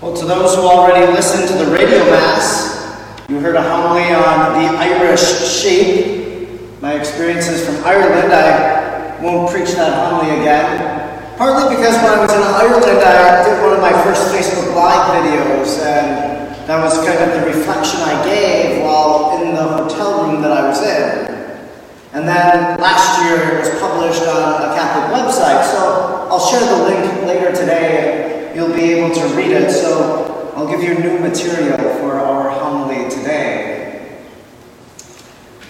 Well, to those who already listened to the radio mass, you heard a homily on the Irish sheep. My experiences from Ireland, I won't preach that homily again. Partly because when I was in Ireland, I did one of my first Facebook Live videos, and that was kind of the reflection I gave while in the hotel room that I was in. And then last year it was published on a Catholic website, so I'll share the link later today. You'll be able to read it, so I'll give you new material for our homily today.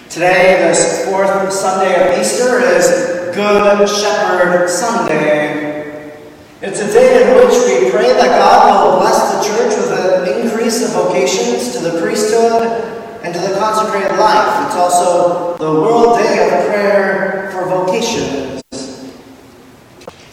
Today, this fourth Sunday of Easter, is Good Shepherd Sunday. It's a day in which we pray that God will bless the church with an increase of vocations to the priesthood and to the consecrated life. It's also the World Day of Prayer for Vocations.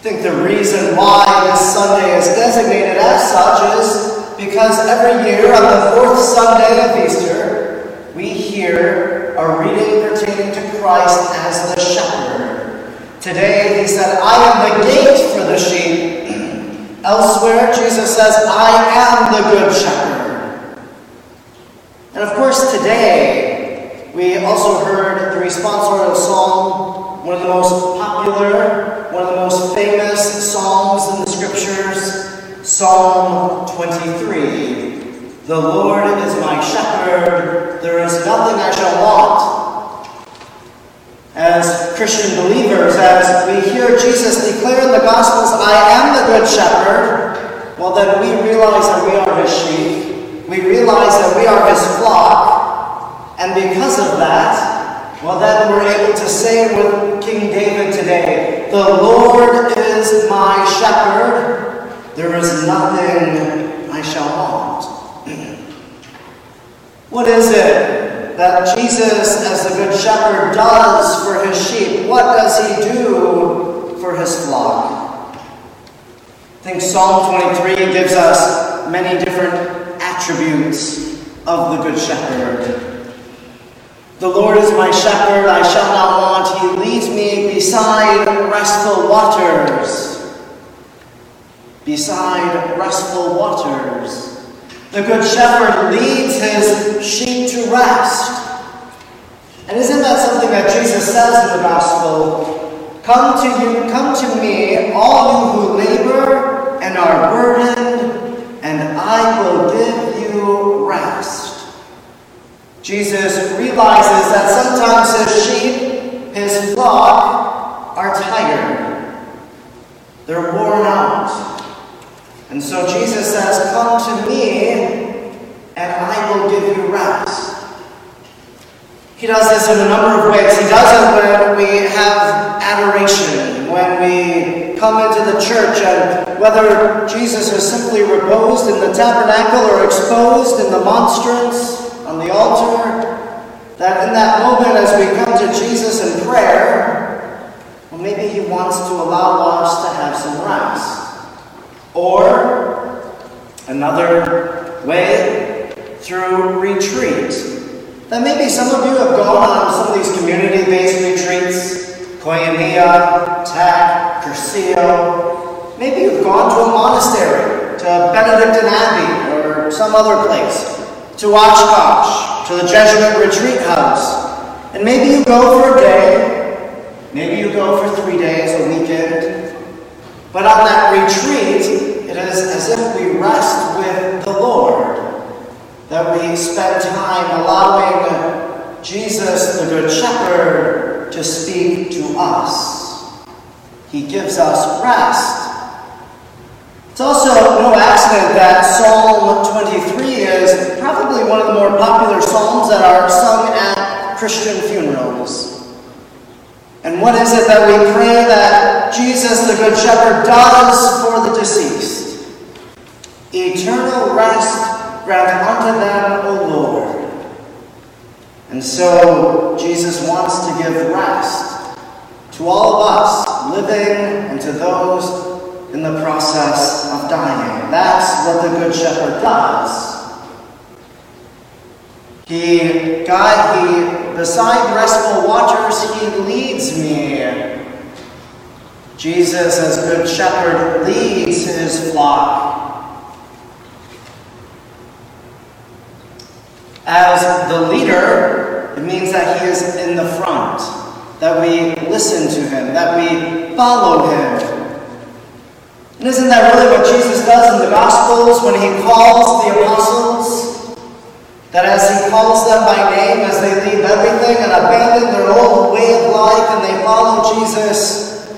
I think the reason why this Sunday is designated as such is because every year on the fourth Sunday of Easter, we hear a reading pertaining to Christ as the shepherd. Today, he said, I am the gate for the sheep. Elsewhere, Jesus says, I am the good shepherd. And of course, today, we also heard the responsorial psalm, one of the most popular, one of the most famous psalms in the scriptures, Psalm 23. The Lord is my shepherd, there is nothing I shall want. As Christian believers, as we hear Jesus declare in the Gospels, I am the good shepherd, well, then we realize that we are his sheep we realize that we are his flock, and because of that, well, then we're able to say with King David today, The Lord is my shepherd, there is nothing I shall want. what is it that Jesus, as the Good Shepherd, does for his sheep? What does he do for his flock? I think Psalm 23 gives us many different attributes of the Good Shepherd. The Lord is my shepherd, I shall not want. He leads me beside restful waters. Beside restful waters. The Good Shepherd leads his sheep to rest. And isn't that something that Jesus says in the Gospel? Come to you, come to me, all you who labor and are burdened, and I will give you rest. Jesus realizes that sometimes his sheep, his flock, are tired. They're worn out. And so Jesus says, Come to me, and I will give you rest. He does this in a number of ways. He does it when we have adoration, when we come into the church, and whether Jesus is simply reposed in the tabernacle or exposed in the monstrance on the altar, that in that moment as we come to Jesus in prayer, well, maybe He wants to allow us to have some rest. Or another way, through retreat that maybe some of you have gone on some of these community-based retreats, Koinonia, TAC, Cursillo. Maybe you've gone to a monastery, to Benedictine Abbey, or some other place, to Oshkosh, to the Jesuit retreat house. And maybe you go for a day, maybe you go for three days, a weekend. But on that retreat, it is as if we rest with the Lord that we spend time allowing Jesus, the Good Shepherd, to speak to us. He gives us rest. It's also no accident that Psalm 23 is probably one of the more popular psalms that are sung at Christian funerals. And what is it that we pray that Jesus, the Good Shepherd, does for the deceased? Eternal rest grant unto them, O Lord. And so Jesus wants to give rest to all of us living and to those in the process of dying. That's what the Good Shepherd does. He, guides me beside restful waters, he leads me. Jesus, as Good Shepherd, leads his flock. As the leader, it means that he is in the front, that we listen to him, that we follow him, and isn't that really what Jesus does in the Gospels when he calls the apostles? That as he calls them by name, as they leave everything and abandon their old way of life and they follow Jesus,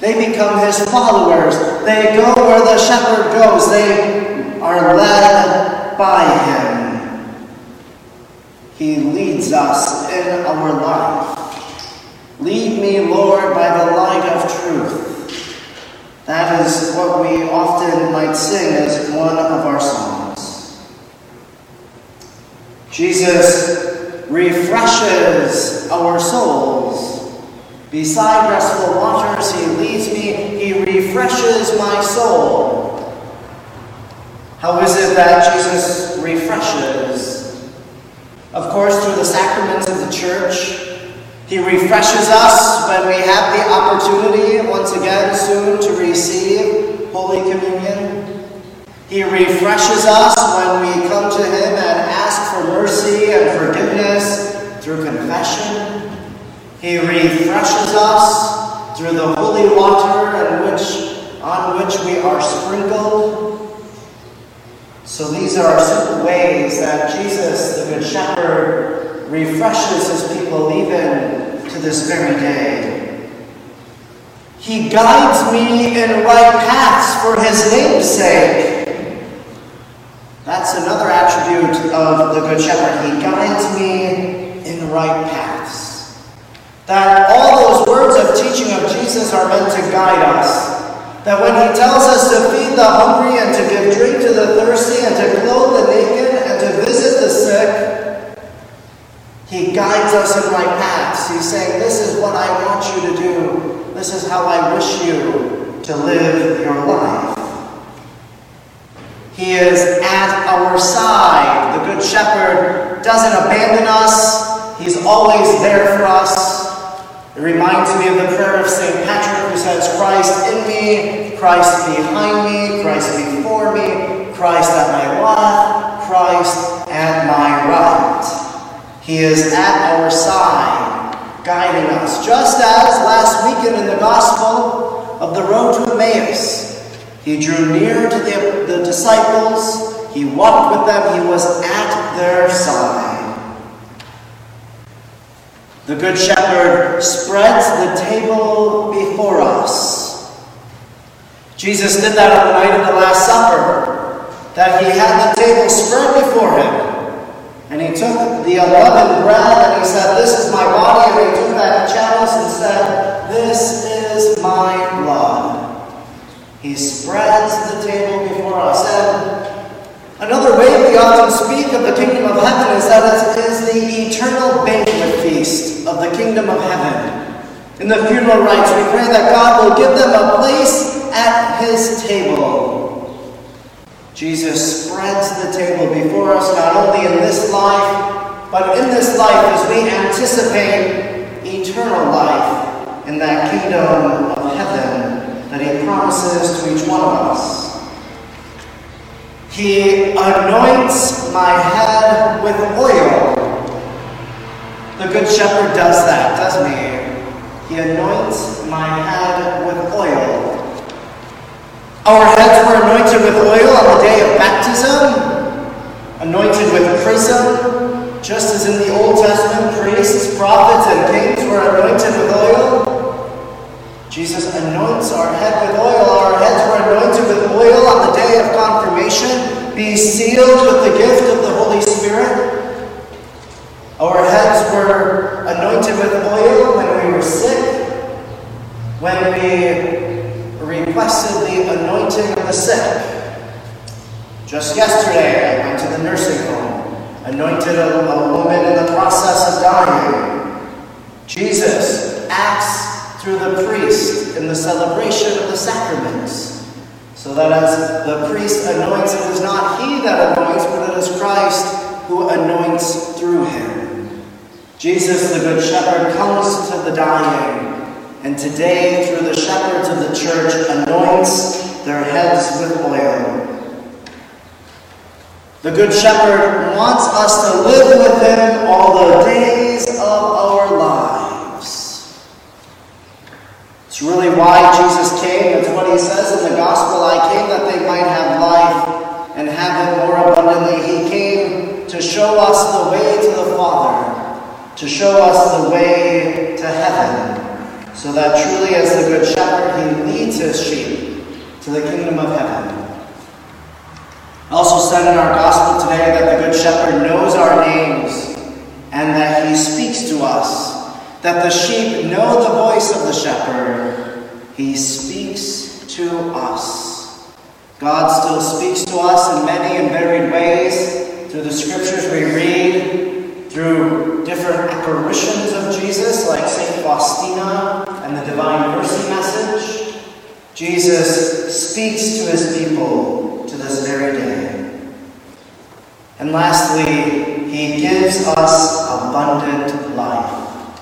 they become his followers. They go where the shepherd goes. They are led by him. He leads us in our life. Lead me, Lord, by the light of truth. That is what we often might sing as one of our songs. Jesus refreshes our souls. Beside restful waters, he leads me, he refreshes my soul. How is it that Jesus refreshes? Of course, through the sacraments of the church, he refreshes us when we have the opportunity, once again soon, to receive Holy Communion. He refreshes us when we come to Him and ask for mercy and forgiveness through confession. He refreshes us through the holy water which, on which we are sprinkled. So these are simple ways that Jesus, the Good Shepherd, refreshes his people even to this very day. He guides me in right paths for his name's sake. That's another attribute of the Good Shepherd. He guides me in right paths. That all those words of teaching of Jesus are meant to guide us. That when he tells us to feed the hungry and to give drink to the thirsty and to clothe the naked and to visit the sick, he guides us in right paths. He's saying, This is what I want you to do. This is how I wish you to live your life. He is at our side. The Good Shepherd doesn't abandon us, He's always there for us. It reminds me of the prayer of St. Patrick who says, Christ in me, Christ behind me, Christ before me, Christ at my left, Christ at my right. He is at our side, guiding us. Just as last weekend in the Gospel of the road to Emmaus, he drew near to the, the disciples, he walked with them, he was at their side. The Good Shepherd spreads the table before us. Jesus did that on the night of the Last Supper, that he had the table spread before him. And he took the unleavened bread and he said, This is my body. And he took that chalice and said, This is my blood. He spreads the table before us. And another way we often speak of the kingdom of heaven is that it is the eternal banquet feast of the kingdom of heaven. In the funeral rites, we pray that God will give them a place at his table. Jesus spreads the table before us not only in this life, but in this life as we anticipate eternal life in that kingdom of heaven that He promises to each one of us. He anoints my head with oil. The Good Shepherd does that, doesn't he? He anoints my head with oil. Our heads were anointed with oil on the day of baptism, anointed with chrism, just as in the Old Testament, priests, prophets, and kings were anointed with oil. Jesus anoints our head with oil. Our heads were anointed with oil on the day of confirmation, be sealed with the gift of the Holy Spirit. Our heads were anointed with oil when we were sick, when we requested the anointing of the sick. Just yesterday, I went to the nursing home, anointed a, a woman in the process of dying. Jesus acts through the priest in the celebration of the sacraments. So that as the priest anoints, it is not he that anoints, but it is Christ who anoints through him. Jesus, the Good Shepherd, comes to the dying and today, through the shepherds of the church, anoints their heads with oil. The Good Shepherd wants us to live with him all the days of our lives. It's really why Jesus came. It's what he says in the Gospel. I came that they might have life and have it more abundantly. He came to show us the way to the Father, to show us the way to heaven, so that truly as the Good Shepherd, he leads his sheep to the kingdom of heaven. I also said in our gospel today that the Good Shepherd knows our names and that he speaks to us, that the sheep know the voice of the shepherd. He speaks to us. God still speaks to us in many and varied ways through the scriptures we read, through different apparitions of Jesus, like St. Faustina and the Divine Mercy message. Jesus speaks to his people to this very day. And lastly, he gives us abundant life.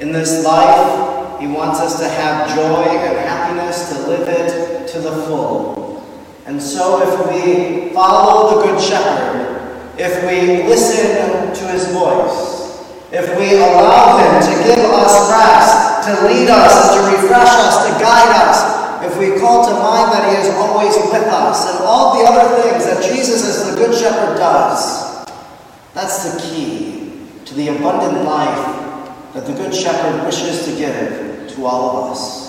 In this life, he wants us to have joy and happiness, to live it to the full. And so, if we follow the Good Shepherd, if we listen to his voice, if we allow him to to lead us, and to refresh us, to guide us, if we call to mind that He is always with us and all the other things that Jesus as the Good Shepherd does, that's the key to the abundant life that the Good Shepherd wishes to give to all of us.